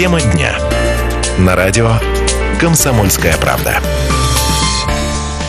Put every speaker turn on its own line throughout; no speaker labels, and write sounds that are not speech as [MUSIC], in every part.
Тема дня. На радио «Комсомольская правда».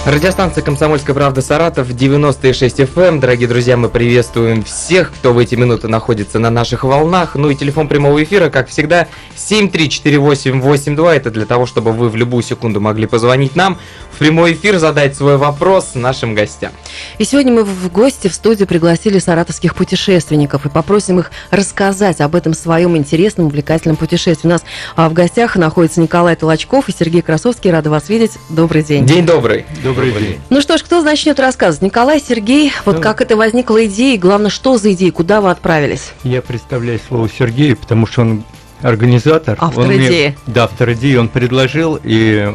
Радиостанция «Комсомольская правда» Саратов, 96 FM. Эм. Дорогие друзья, мы приветствуем всех, кто в эти минуты находится на наших волнах. Ну и телефон прямого эфира, как всегда, 7348882. Это для того, чтобы вы в любую секунду могли позвонить нам в прямой эфир, задать свой вопрос нашим гостям.
И сегодня мы в гости в студию пригласили саратовских путешественников и попросим их рассказать об этом своем интересном, увлекательном путешествии. У нас а, в гостях находится Николай Толочков и Сергей Красовский. Рада вас видеть. Добрый день.
День добрый.
Добрый день.
Ну что ж, кто начнет рассказывать? Николай, Сергей, вот
Ну.
как это возникла идея, и главное, что за идея, куда вы отправились?
Я представляю слово Сергею, потому что он организатор.
Автор
он мне-
идеи.
да, автор идеи. Он предложил, и,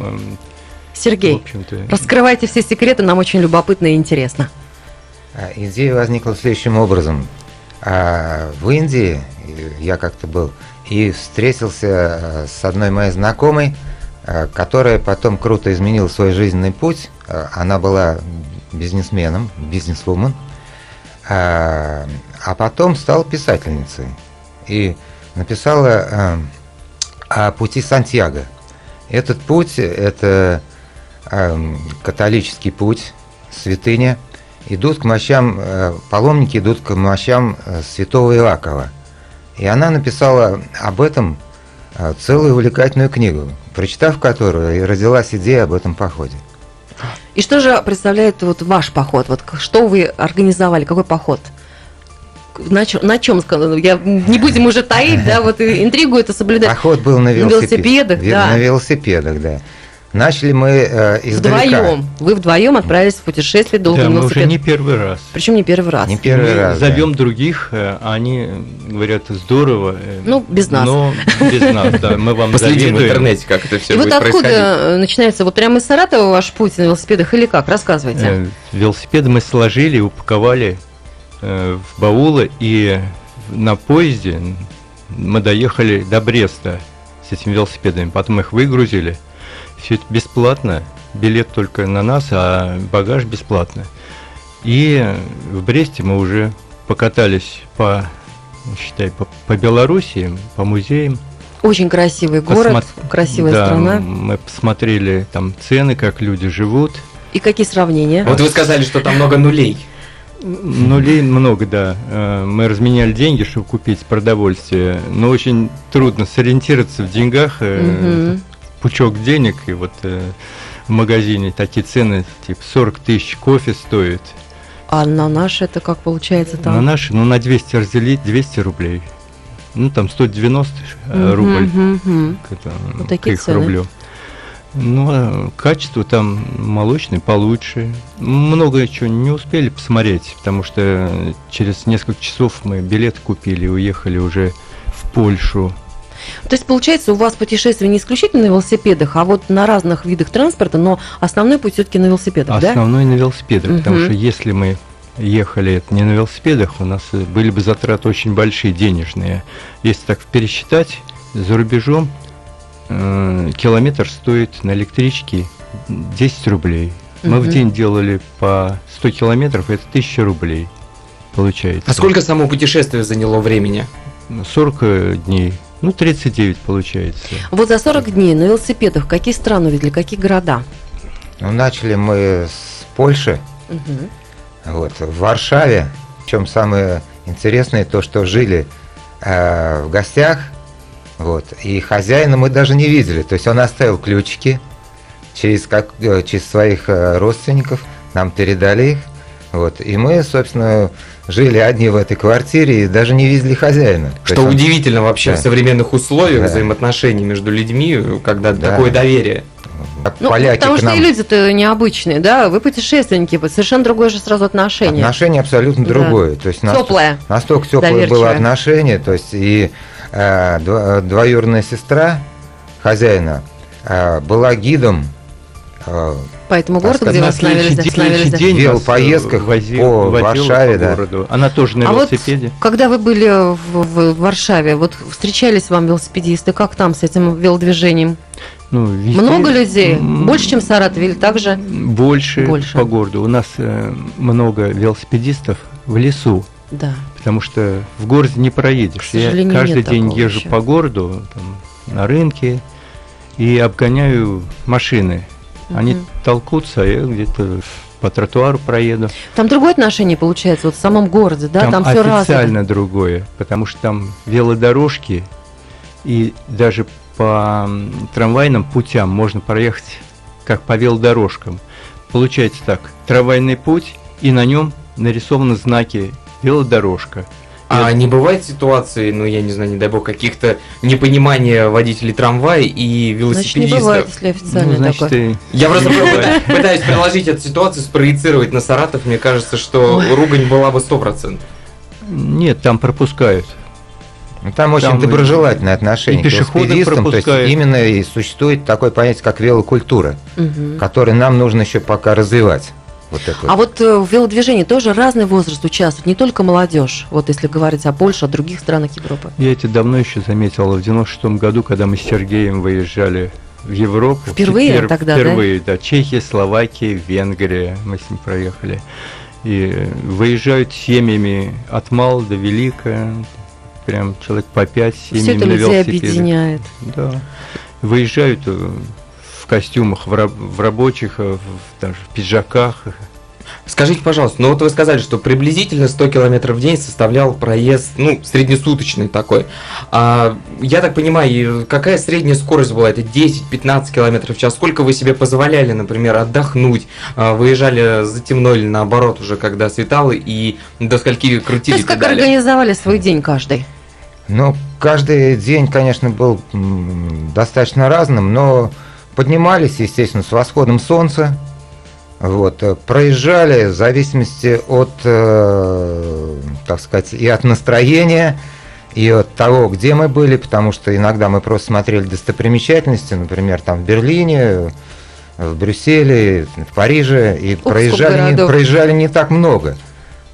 Сергей, раскрывайте все секреты, нам очень любопытно и интересно.
А, Идея возникла следующим образом. А, В Индии я как-то был и встретился э, с одной моей знакомой, которая потом круто изменила свой жизненный путь. Она была бизнесменом, бизнесвумен, а а потом стала писательницей и написала о пути Сантьяго. Этот путь – это католический путь, святыня, идут к мощам, э, паломники идут к мощам э, святого Иакова. И она написала об этом э, целую увлекательную книгу, прочитав которую и родилась идея об этом походе.
И что же представляет вот ваш поход? Вот что вы организовали, какой поход? На чем, на чем я не будем уже таить, да, вот интригу это соблюдать.
Поход был на,
На
велосипед-
велосипедах,
ве-
да.
На велосипедах, да. Начали мы э, издалека.
Вдвоем. Вы вдвоем отправились в путешествие долго
Да, мы уже не первый раз.
Причем не первый раз.
Не первый
мы
раз. да.
зовем других, э, а они говорят здорово. э,
Ну, без нас.
Но без нас, да. Мы вам
Последим в интернете, как это все
И вот
будет
откуда
происходить.
э, начинается? Вот прямо из Саратова ваш путь на велосипедах или как? Рассказывайте.
Э, Велосипеды мы сложили, упаковали э, в баулы, и на поезде мы доехали до Бреста с этими велосипедами. Потом их выгрузили. Все это бесплатно. Билет только на нас, а багаж бесплатно. И в Бресте мы уже покатались по, считай, по, по Белоруссии, по музеям.
Очень красивый город,
Посмотр-
красивая
да,
страна.
Мы посмотрели там цены, как люди живут.
И какие сравнения?
Вот вы сказали, что там много нулей.
Нулей много, да. Э, Мы разменяли деньги, чтобы купить продовольствие, но очень трудно сориентироваться в деньгах.
Мгм.
Пучок денег, и вот э, в магазине такие цены, типа 40 тысяч кофе стоит.
А на наш это как получается там?
На наши, ну на 200 разделить 200 рублей. Ну там 190 э,
Мгм,
рубль
мгм.
к, это,
Вот
к их
цены.
рублю. Ну, а качество там молочное получше. Много чего не успели посмотреть, потому что через несколько часов мы билет купили и уехали уже в Польшу.
То есть, получается, у вас путешествие не исключительно на велосипедах, а вот на разных видах транспорта, но основной путь все-таки на велосипедах, да?
Основной на велосипедах, потому
Мгм.
что если мы ехали это не на велосипедах, у нас э, были бы затраты очень большие денежные. Если так пересчитать, за рубежом э, километр стоит на электричке 10 рублей. Мы в
Мгм.
день делали по 100 километров, это 1000 рублей получается.
А сколько само путешествие заняло времени?
40 дней. Ну, 39 получается.
Вот за 40 дней на велосипедах какие страны увидели, какие города?
Ну, начали мы с Польши,
Мгм.
вот, в Варшаве. Причем самое интересное то, что жили э, в гостях, вот, и хозяина мы даже не видели. То есть он оставил ключики через, как, э, через своих э, родственников, нам передали их. Вот, и мы, собственно, жили одни в этой квартире и даже не видели хозяина. То
Что
есть он-
удивительно вообще
Да.
в современных условиях
Да.
взаимоотношений между людьми, когда
Да.
такое доверие.
Ну,
поляки
потому что
нам-
и люди-то необычные, да? Вы путешественники, совершенно другое же сразу отношение.
Отношение абсолютно
Да.
другое. То есть
Теплое.
Настолько теплое
доверчивое.
было отношение, то есть и э, дво- двоюродная сестра хозяина э, была гидом
По этому городу, где вы
На
остановились,
следующий
да,
день-
остановились, да?
день
поездках
вози-
по Варшаве,
по
да.
городу. Она тоже на
А вот
велосипеде.
когда вы были в, в Варшаве, вот встречались вам велосипедисты, как там с этим велодвижением?
Ну, везде,
Много людей? Больше, чем в Саратове или так же?
Больше,
Больше.
по городу. У нас э, много велосипедистов в лесу,
Да.
потому что в городе не проедешь. Я каждый
нет
день езжу
еще.
по городу, там, на рынке и обгоняю машины. Они толкутся, а я где-то по тротуару проеду.
Там другое отношение получается, вот в самом городе, да? Там, все
официально другое, потому что там велодорожки, и даже по трамвайным путям можно проехать как по велодорожкам. Получается так, трамвайный путь, и на нем нарисованы знаки велодорожка.
А не бывает ситуации, ну я не знаю, не дай бог, каких-то непонимания водителей трамвая и
Значит, не
велосипедистов?
бывает, если официально
Ну, значит,
такое.
и-
Я просто пытаюсь, пытаюсь приложить эту ситуацию, спроецировать на Саратов. Мне кажется, что ругань была бы 100%.
Нет, там пропускают.
Ну, Там очень
Там и-
доброжелательное отношение
и
к
пешеходы
велосипедистам, то есть
пропускают.
именно и существует такое понятие, как велокультура,
Мгм.
которое нам нужно еще пока развивать. Вот это
А
вот.
э, в велодвижении тоже разный возраст участвует, не только молодежь. Вот если говорить о Польше, о других странах Европы.
Я это давно еще заметил, в 96 году, когда мы с Сергеем выезжали в Европу.
Впервые тогда, да?
Впервые, да? Чехия, Словакия, Венгрия, мы с ним проехали. И э, выезжают семьями от мала до велика, прям человек по пять
Все
семьями
это
на
людей объединяет.
Да. Выезжают э, в костюмах, в, раб- в рабочих, э, в, даже в пиджаках.
Скажите, пожалуйста, ну вот вы сказали, что приблизительно 100 километров в день составлял проезд, ну, среднесуточный такой. А, я так понимаю, какая средняя скорость была? Это 10-15 километров в час? Сколько вы себе позволяли, например, отдохнуть? А, выезжали за темно или наоборот уже, когда светало, и до скольки
То
крутили
есть как
педали?
организовали свой день каждый?
Ну, каждый день, конечно, был достаточно разным, но поднимались, естественно, с восходом солнца. Вот, э, проезжали в зависимости от, э, так сказать, и от настроения, и от того, где мы были, потому что иногда мы просто смотрели достопримечательности, например, там в Берлине, в Брюсселе, в Париже, и
сколько
проезжали не, проезжали не так много.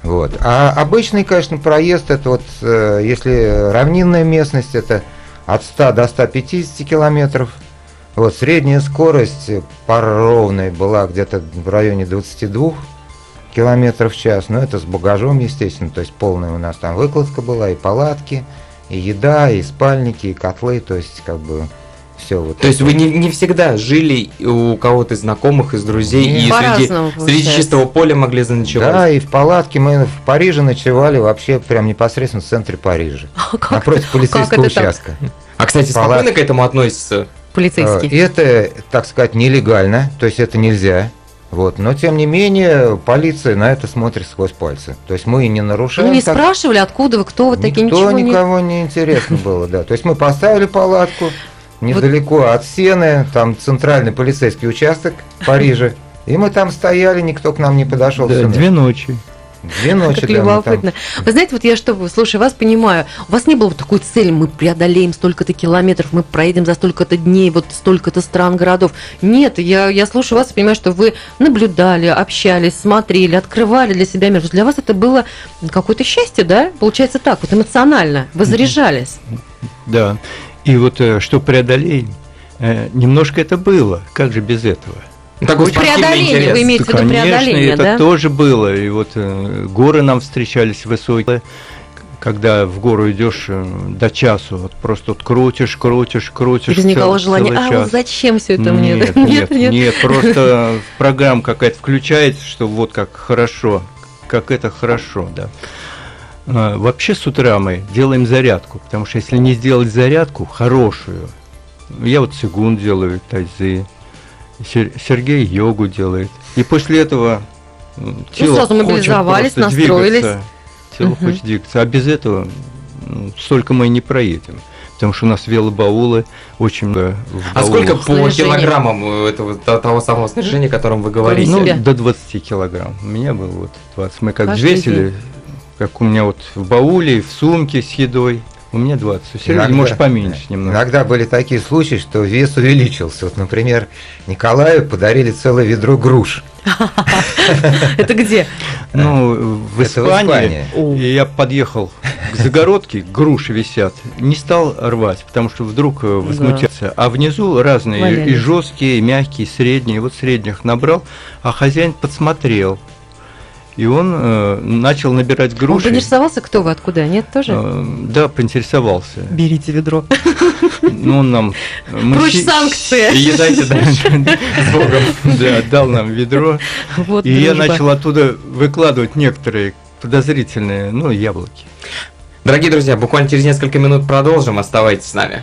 Вот. А обычный, конечно, проезд, это вот, э, если равнинная местность, это от 100 до 150 километров. Вот, средняя скорость по ровной была где-то в районе 22 километров в час. Но это с багажом, естественно, то есть полная у нас там выкладка была, и палатки, и еда, и спальники, и котлы, то есть как бы все вот.
То есть вы не, не всегда жили у кого-то из знакомых, из друзей,
Нет.
и среди,
По-разному
среди
получается.
чистого поля могли заночевать?
Да, и в палатке мы в Париже ночевали вообще прям непосредственно в центре Парижа,
Как
напротив полицейского
это так?
участка.
А, кстати, спокойно к этому относятся?
Полицейский?
Э, Это, так сказать, нелегально, то есть это нельзя. Вот. Но тем не менее, полиция на это смотрит сквозь пальцы. То есть мы и не нарушаем.
Ну, не
так-
спрашивали, откуда вы, кто вы такие,
Никто
ничего не...
никого не интересно [LAUGHS] было, да. То есть мы поставили палатку недалеко от Сены, там центральный полицейский участок в Париже. И мы там стояли, никто к нам не подошел.
Да, две ночи.
Две ночи,
Как
да, там-.
Вы знаете, вот я что, слушай, вас понимаю, у вас не было вот такой цели, мы преодолеем столько-то километров, мы проедем за столько-то дней, вот столько-то стран, городов. Нет, я, я слушаю вас и понимаю, что вы наблюдали, общались, смотрели, открывали для себя мир. Для вас это было какое-то счастье, да? Получается так, вот эмоционально. Вы заряжались.
Да. И вот э, что преодолеем, э, немножко это было. Как же без этого?
Такой
Преодоление,
интерес.
вы имеете в виду
Конечно,
преодоление,
это
да?
тоже было. И вот э, горы нам встречались высокие. Когда в гору идешь э, до часу, вот просто вот крутишь, крутишь, крутишь.
Возникало
цел-
желание,
целый
а
час.
вот зачем все это мне? [LAUGHS]
Нет, нет, нет, просто [LAUGHS] программа какая-то включается, что вот как хорошо, как это хорошо, да. А, Вообще с утра мы делаем зарядку, потому что если не сделать зарядку хорошую, я вот цигун делаю, тайзы, Сергей йогу делает, и после этого м, тело
сразу
хочет
мобилизовались, настроились.
двигаться, тело
Мгм.
хочет двигаться, а без этого м, столько мы и не проедем. Потому что у нас велобаулы очень много. в
А сколько по
Снаряжение.
килограммам э, этого то- того самого снаряжения, о котором вы говорите?
Ну,
Ну, до 20 килограмм. У меня было вот 20. Мы как
Каждый
взвесили, как у меня вот в бауле, в сумке с едой. У меня 20. У
Иногда-
может, поменьше немного.
Иногда были такие случаи, что вес увеличился. Вот, например, Николаю подарили целое ведро груш. [LAUGHS]
Это где?
Ну, в Испании, я подъехал к загородке, груши висят, не стал рвать, потому что вдруг э, возмутятся. А внизу разные, и- жесткие, и мягкие, и средние. Вот средних набрал, а хозяин подсмотрел. И он э, начал набирать
Он
груши.
поинтересовался, кто вы, откуда? Нет, тоже?
Э, да, поинтересовался.
Берите ведро.
Ну, он нам...
Прочь санкции.
Едайте, да, [LAUGHS] с Богом. Да, дал нам ведро.
Вот
И я начал оттуда выкладывать некоторые подозрительные, ну, яблоки.
Дорогие друзья, буквально через несколько минут продолжим. Оставайтесь с нами.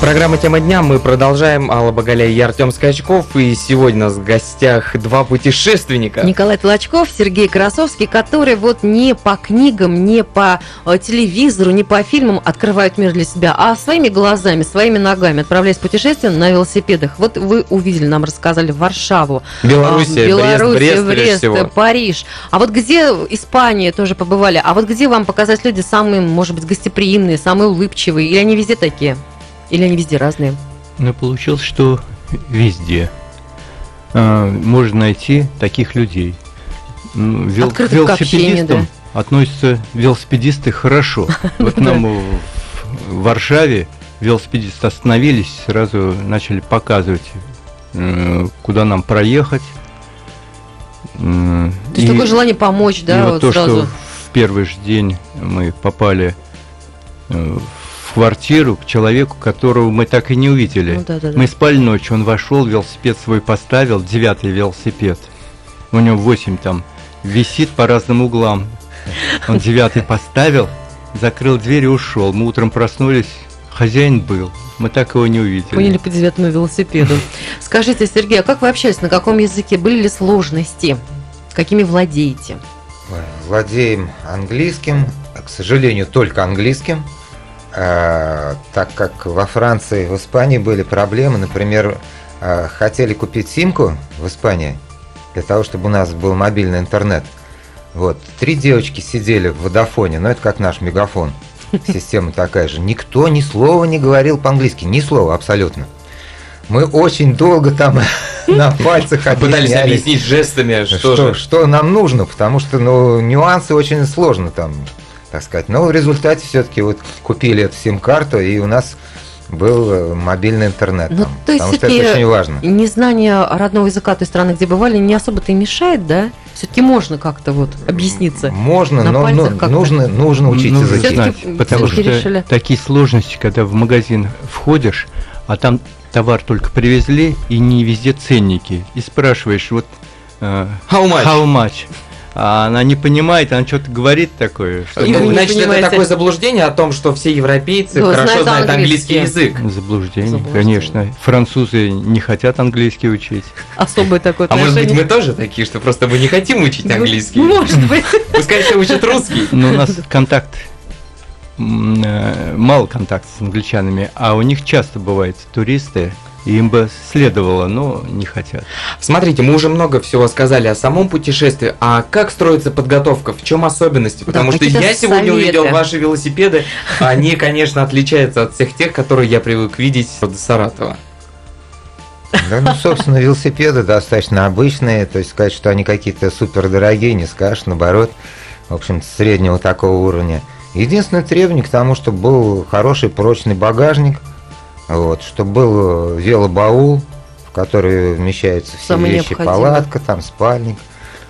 Программа «Тема дня». Мы продолжаем. Алла Багаля и Артем Скачков. И сегодня у нас в гостях два путешественника.
Николай Толочков, Сергей Красовский, которые вот не по книгам, не по э, телевизору, не по фильмам открывают мир для себя, а своими глазами, своими ногами, отправляясь в путешествие на велосипедах. Вот вы увидели, нам рассказали Варшаву,
Белоруссия,
а, Белоруссия,
Брест, Брест,
Брест. Париж. А вот где Испания тоже побывали? А вот где вам показать люди самые, может быть, гостеприимные, самые улыбчивые? Или они везде такие? Или они везде разные?
Но получилось, что везде а, можно найти таких людей. М, вел-
общению,
велосипедистам относятся велосипедисты хорошо. [LAUGHS] Вот нам в Варшаве велосипедисты остановились, сразу начали показывать, э, куда нам проехать.
То есть такое желание помочь,
и
да,
вот
вот
то,
сразу.
что в первый же день мы попали э, в квартиру к человеку, которого мы так и не увидели.
Ну да, да, да.
Мы спали ночью, он вошел, велосипед свой поставил, девятый велосипед. У него восемь там висит по разным углам. Он девятый поставил, закрыл дверь и ушел. Мы утром проснулись, хозяин был. Мы так его не увидели.
Поняли по девятому велосипеду. Скажите, Сергей, а как вы общались? На каком языке? Были ли сложности? Какими владеете?
Владеем английским, к сожалению, только английским, А, так как во Франции и в Испании были проблемы, например, а, хотели купить симку в Испании для того, чтобы у нас был мобильный интернет. Вот, три девочки сидели в водофоне, но это как наш мегафон, [LAUGHS] система такая же. Никто ни слова не говорил по-английски, ни слова абсолютно. Мы очень долго там [LAUGHS] на пальцах
Пытались
объясняли,
объяснить жестами, что,
что,
же.
что нам нужно, потому что ну, нюансы очень сложно там, так сказать. Но в результате все-таки вот купили эту сим-карту, и у нас был э, мобильный интернет.
Ну,
там,
то есть
потому что это очень важно.
Незнание родного языка той страны, где бывали, не особо-то и мешает, да? Все-таки можно как-то вот объясниться.
Можно, но,
как-то.
нужно, нужно учить
Нужно
языки.
Знать, потому что
решили.
такие сложности, когда в магазин входишь, а там товар только привезли и не везде ценники, и спрашиваешь вот э,
How much?
how much? А она не понимает, она что-то говорит такое, что
И вы
Ну, Значит, это такое заблуждение о том, что все европейцы
Ну,
хорошо
знают
английский
английский.
язык.
заблуждение,
Заблуждение.
конечно. Французы не хотят английский учить.
Особое такое
А может быть,
отношение.
мы тоже такие, что просто мы не хотим учить английский?
Может быть.
Пускай все учат русский.
Но у нас контакт э, мало контакта с англичанами, а у них часто бывают туристы, им бы следовало, но не хотят.
Смотрите, мы уже много всего сказали о самом путешествии, а как строится подготовка, в чем особенности? Потому что
какие-то
я сегодня
советы.
увидел ваши велосипеды, они, конечно, отличаются от всех тех, которые я привык видеть до Саратова.
Да, ну, собственно, велосипеды достаточно обычные, то есть сказать, что они какие-то супер дорогие, не скажешь, наоборот, в общем среднего такого уровня. Единственное требование к тому, чтобы был хороший прочный багажник, вот, чтобы был э, велобаул, в который вмещаются все
Самое
вещи, палатка, там спальник,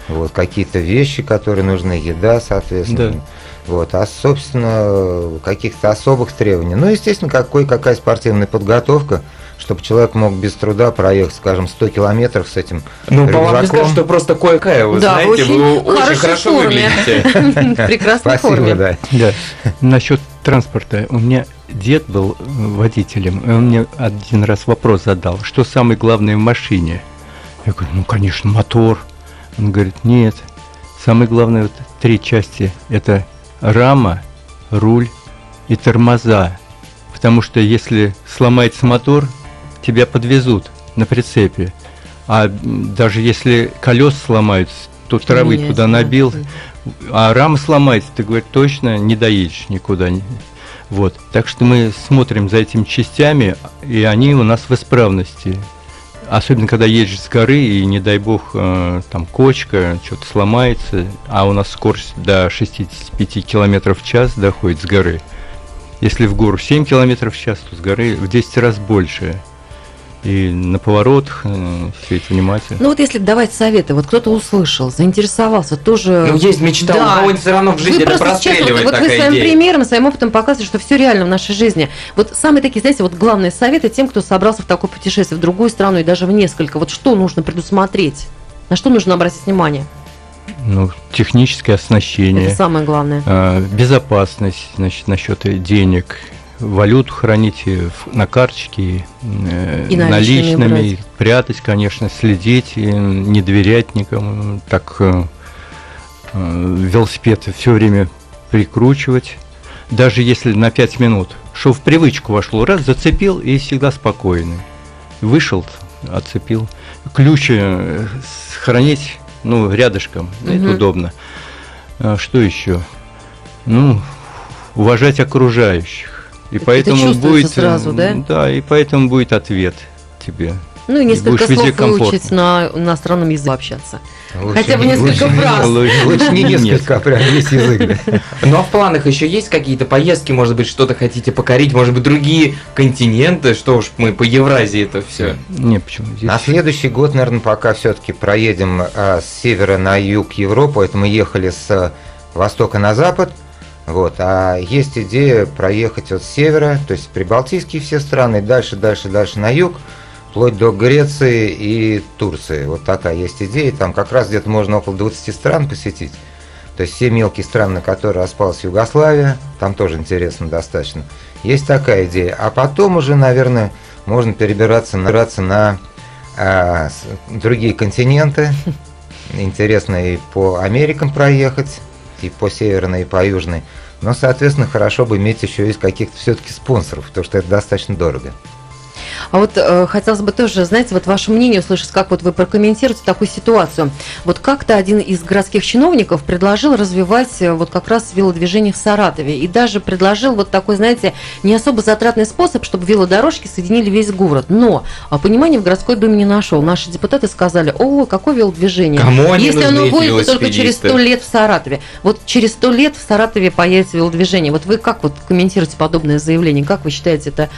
вот, какие-то вещи, которые нужны, еда, соответственно.
Да.
Вот, а, собственно, каких-то особых требований. Ну, естественно, какой, какая спортивная подготовка, чтобы человек мог без труда проехать, скажем, 100 километров с этим
Ну, по вам не скажу, что просто кое-какая, вы
Да,
знаете,
очень
вы очень хорошо
форме.
выглядите. [LAUGHS]
Спасибо,
форме.
да.
Да. Насчет транспорта. У меня дед был водителем, и он мне один раз вопрос задал, что самое главное в машине? Я говорю, ну, конечно, мотор. Он говорит, нет, самое главное, вот три части, это рама, руль и тормоза. Потому что если сломается мотор, тебя подвезут на прицепе. А даже если колеса сломаются, то травы
Меняется,
туда
да.
набил, а рама сломается, ты говоришь, точно не доедешь никуда. Вот. Так что мы смотрим за этими частями, и они у нас в исправности. особенно когда едешь с горы и, не дай бог, э, там кочка, что-то сломается, а у нас скорость до 65 километров в час доходит с горы. Если в гору 7 километров в час, то с горы в 10 раз больше и на поворотах э, все это внимательно.
Ну вот если давать советы, вот кто-то услышал, заинтересовался, тоже...
Ну, есть мечта,
Да.
у кого-нибудь все равно в жизни
Вы
это
просто сейчас, вот,
простреливает
вот вы своим
идея.
примером, своим опытом показываете, что все реально в нашей жизни. Вот самые такие, знаете, вот главные советы тем, кто собрался в такое путешествие в другую страну и даже в несколько. Вот что нужно предусмотреть? На что нужно обратить внимание?
Ну, техническое оснащение.
Это самое главное.
А, Безопасность, значит, насчет денег, валюту храните в- на карточке, э,
И наличными
наличными, прятать, конечно, следить, и не доверять никому, так э, э, велосипед все время прикручивать, даже если на 5 минут, что в привычку вошло, раз зацепил и всегда спокойный. Вышел, отцепил. Ключи э, хранить, ну, рядышком, это
Мгм.
удобно. А что еще? Ну, уважать окружающих. И
Это
поэтому будет
сразу, да?
Да, и поэтому будет ответ тебе.
Ну и несколько
будешь
слов выучить на иностранном языке общаться.
Лучше
Хотя бы
не-
несколько
лучше
фраз.
Лучше не несколько, а прям весь язык. да.
Ну а в планах еще есть какие-то поездки, может быть, что-то хотите покорить, может быть, другие континенты, что уж мы по Евразии это все.
Не, почему здесь?
На следующий год, наверное, пока все-таки проедем а, с севера на юг Европы. Это мы ехали с а, востока на запад. Вот. А есть идея проехать от севера, то есть прибалтийские все страны, дальше, дальше, дальше на юг, вплоть до Греции и Турции. Вот такая есть идея. Там как раз где-то можно около 20 стран посетить. То есть все мелкие страны, на которые распалась Югославия, там тоже интересно достаточно. Есть такая идея. А потом уже, наверное, можно перебираться, набираться на с- другие континенты. [LAUGHS] Интересно и по Америкам проехать, и по северной, и по южной. Но, соответственно, хорошо бы иметь еще из каких-то все-таки спонсоров, потому что это достаточно дорого.
А вот э, хотелось бы тоже, знаете, вот ваше мнение услышать, как вот вы прокомментируете такую ситуацию. Вот как-то один из городских чиновников предложил развивать э, вот как раз велодвижение в Саратове. И даже предложил вот такой, знаете, не особо затратный способ, чтобы велодорожки соединили весь город. Но а, понимания в городской думе не нашел. Наши депутаты сказали, о, какое велодвижение.
Кому они
Если оно будет то только через сто лет в Саратове. Вот через сто лет в Саратове появится велодвижение. Вот вы как вот комментируете подобное заявление? Как вы считаете, это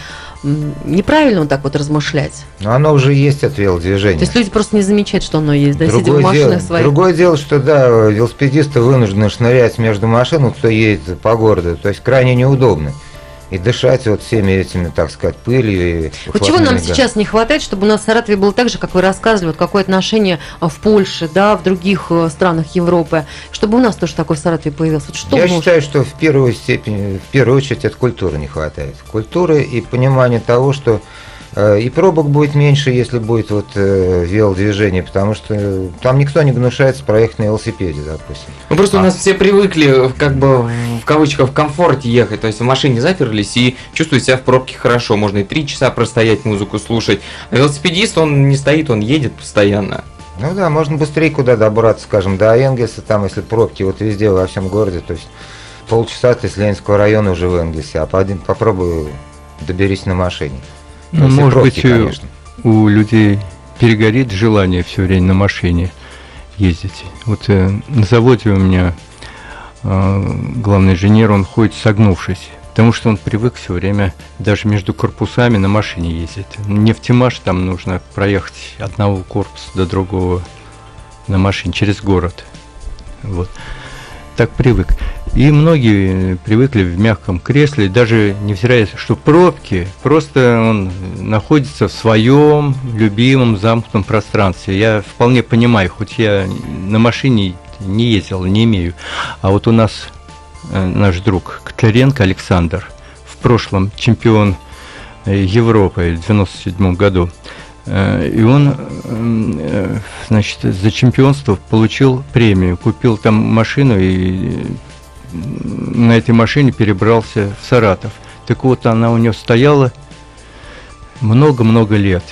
неправильно вот так вот размышлять?
Но оно уже есть от велодвижения.
То есть люди просто не замечают, что оно есть, да, сидя в
Другое
машинах
дело,
своих.
другое дело, что да, велосипедисты вынуждены шнырять между машин, кто едет по городу, то есть крайне неудобно. И дышать вот всеми этими, так сказать, пылью. и
Вот чего нам
газами.
сейчас не хватает, чтобы у нас в Саратове было так же, как вы рассказывали, вот какое отношение а, в Польше, да, в других э, странах Европы, чтобы у нас тоже такое в Саратове появилось. Вот что
Я
нужно?
считаю, что в первую степень, в первую очередь, от культуры не хватает. Культуры и понимания того, что э, и пробок будет меньше, если будет вот э, велодвижение, потому что э, там никто не гнушается проехать на велосипеде, допустим.
Ну просто у
А.
нас все привыкли, как бы в кавычках, в комфорте ехать. То есть в машине заперлись и чувствуют себя в пробке хорошо. Можно и три часа простоять, музыку слушать. А велосипедист, он не стоит, он едет постоянно.
Ну да, можно быстрее куда добраться, скажем, до Энгельса, там, если пробки вот везде, во всем городе, то есть полчаса ты с Ленинского района уже в Энгельсе, а по один попробуй доберись на машине.
Ну,
Если
может
пробки,
быть, э,
конечно.
у людей перегорит желание все время на машине ездить. Вот э, на заводе у меня э, главный инженер, он ходит согнувшись, потому что он привык все время даже между корпусами на машине ездить. Нефтемаш там нужно проехать одного корпуса до другого на машине через город. Вот. Так привык. И многие привыкли в мягком кресле, даже невзирая, что пробки, просто он находится в своем любимом замкнутом пространстве. Я вполне понимаю, хоть я на машине не ездил, не имею. А вот у нас э, наш друг Котляренко Александр, в прошлом чемпион э, Европы в 97 году, Э, И он, э, значит, за чемпионство получил премию, купил там машину и э, на этой машине перебрался в Саратов. Так вот, она у него стояла много-много лет.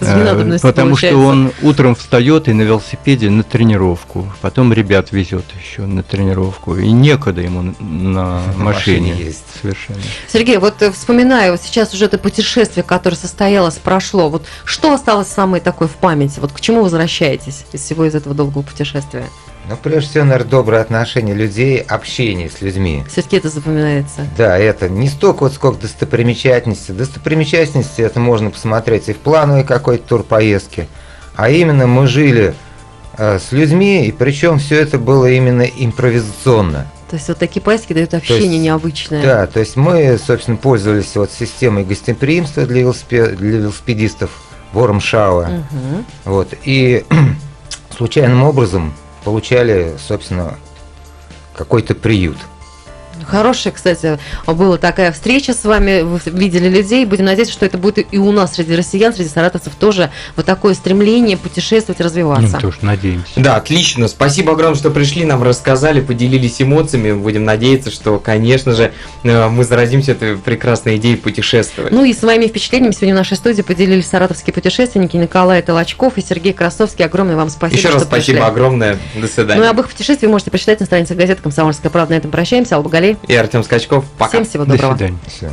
Э, Потому что он утром встает и на велосипеде на тренировку, потом ребят везет еще на тренировку, и некогда ему на машине.
машине ездить.
Совершенно.
Сергей, вот э, вспоминаю, сейчас уже это путешествие, которое состоялось, прошло. Вот что осталось самое такое в памяти? Вот к чему возвращаетесь из всего из этого долгого путешествия?
Ну, прежде всего, наверное, доброе отношение людей, общение с людьми.
Все-таки это запоминается.
Да, это не столько вот сколько достопримечательности. Достопримечательности это можно посмотреть и в плановой какой-то турпоездке. А именно мы жили э, с людьми, и причем все это было именно импровизационно.
То есть вот такие поездки дают общение
есть,
необычное.
Да, то есть мы, собственно, пользовались вот системой гостеприимства для, велосипе- для велосипедистов Вормшауа.
Мгм.
Вот, и [CLEARS THROAT] случайным образом получали, собственно, какой-то приют.
Хорошая, кстати, была такая встреча с вами, вы видели людей. Будем надеяться, что это будет и у нас среди россиян, среди саратовцев тоже вот такое стремление путешествовать, развиваться.
Ну, тоже надеемся.
Да, отлично. Спасибо огромное, что пришли, нам рассказали, поделились эмоциями. Будем надеяться, что, конечно же, э, мы заразимся этой прекрасной идеей путешествовать.
Ну и своими впечатлениями сегодня в нашей студии поделились саратовские путешественники Николай Толочков и Сергей Красовский. Огромное вам спасибо,
Еще раз
что
спасибо
пришли.
огромное. До свидания.
Ну и об их путешествии вы можете прочитать на странице газеты «Комсомольская правда». На этом прощаемся. Алла Галей.
И Артем Скачков. Пока.
Всем всего
До
доброго.
свидания.
Всё.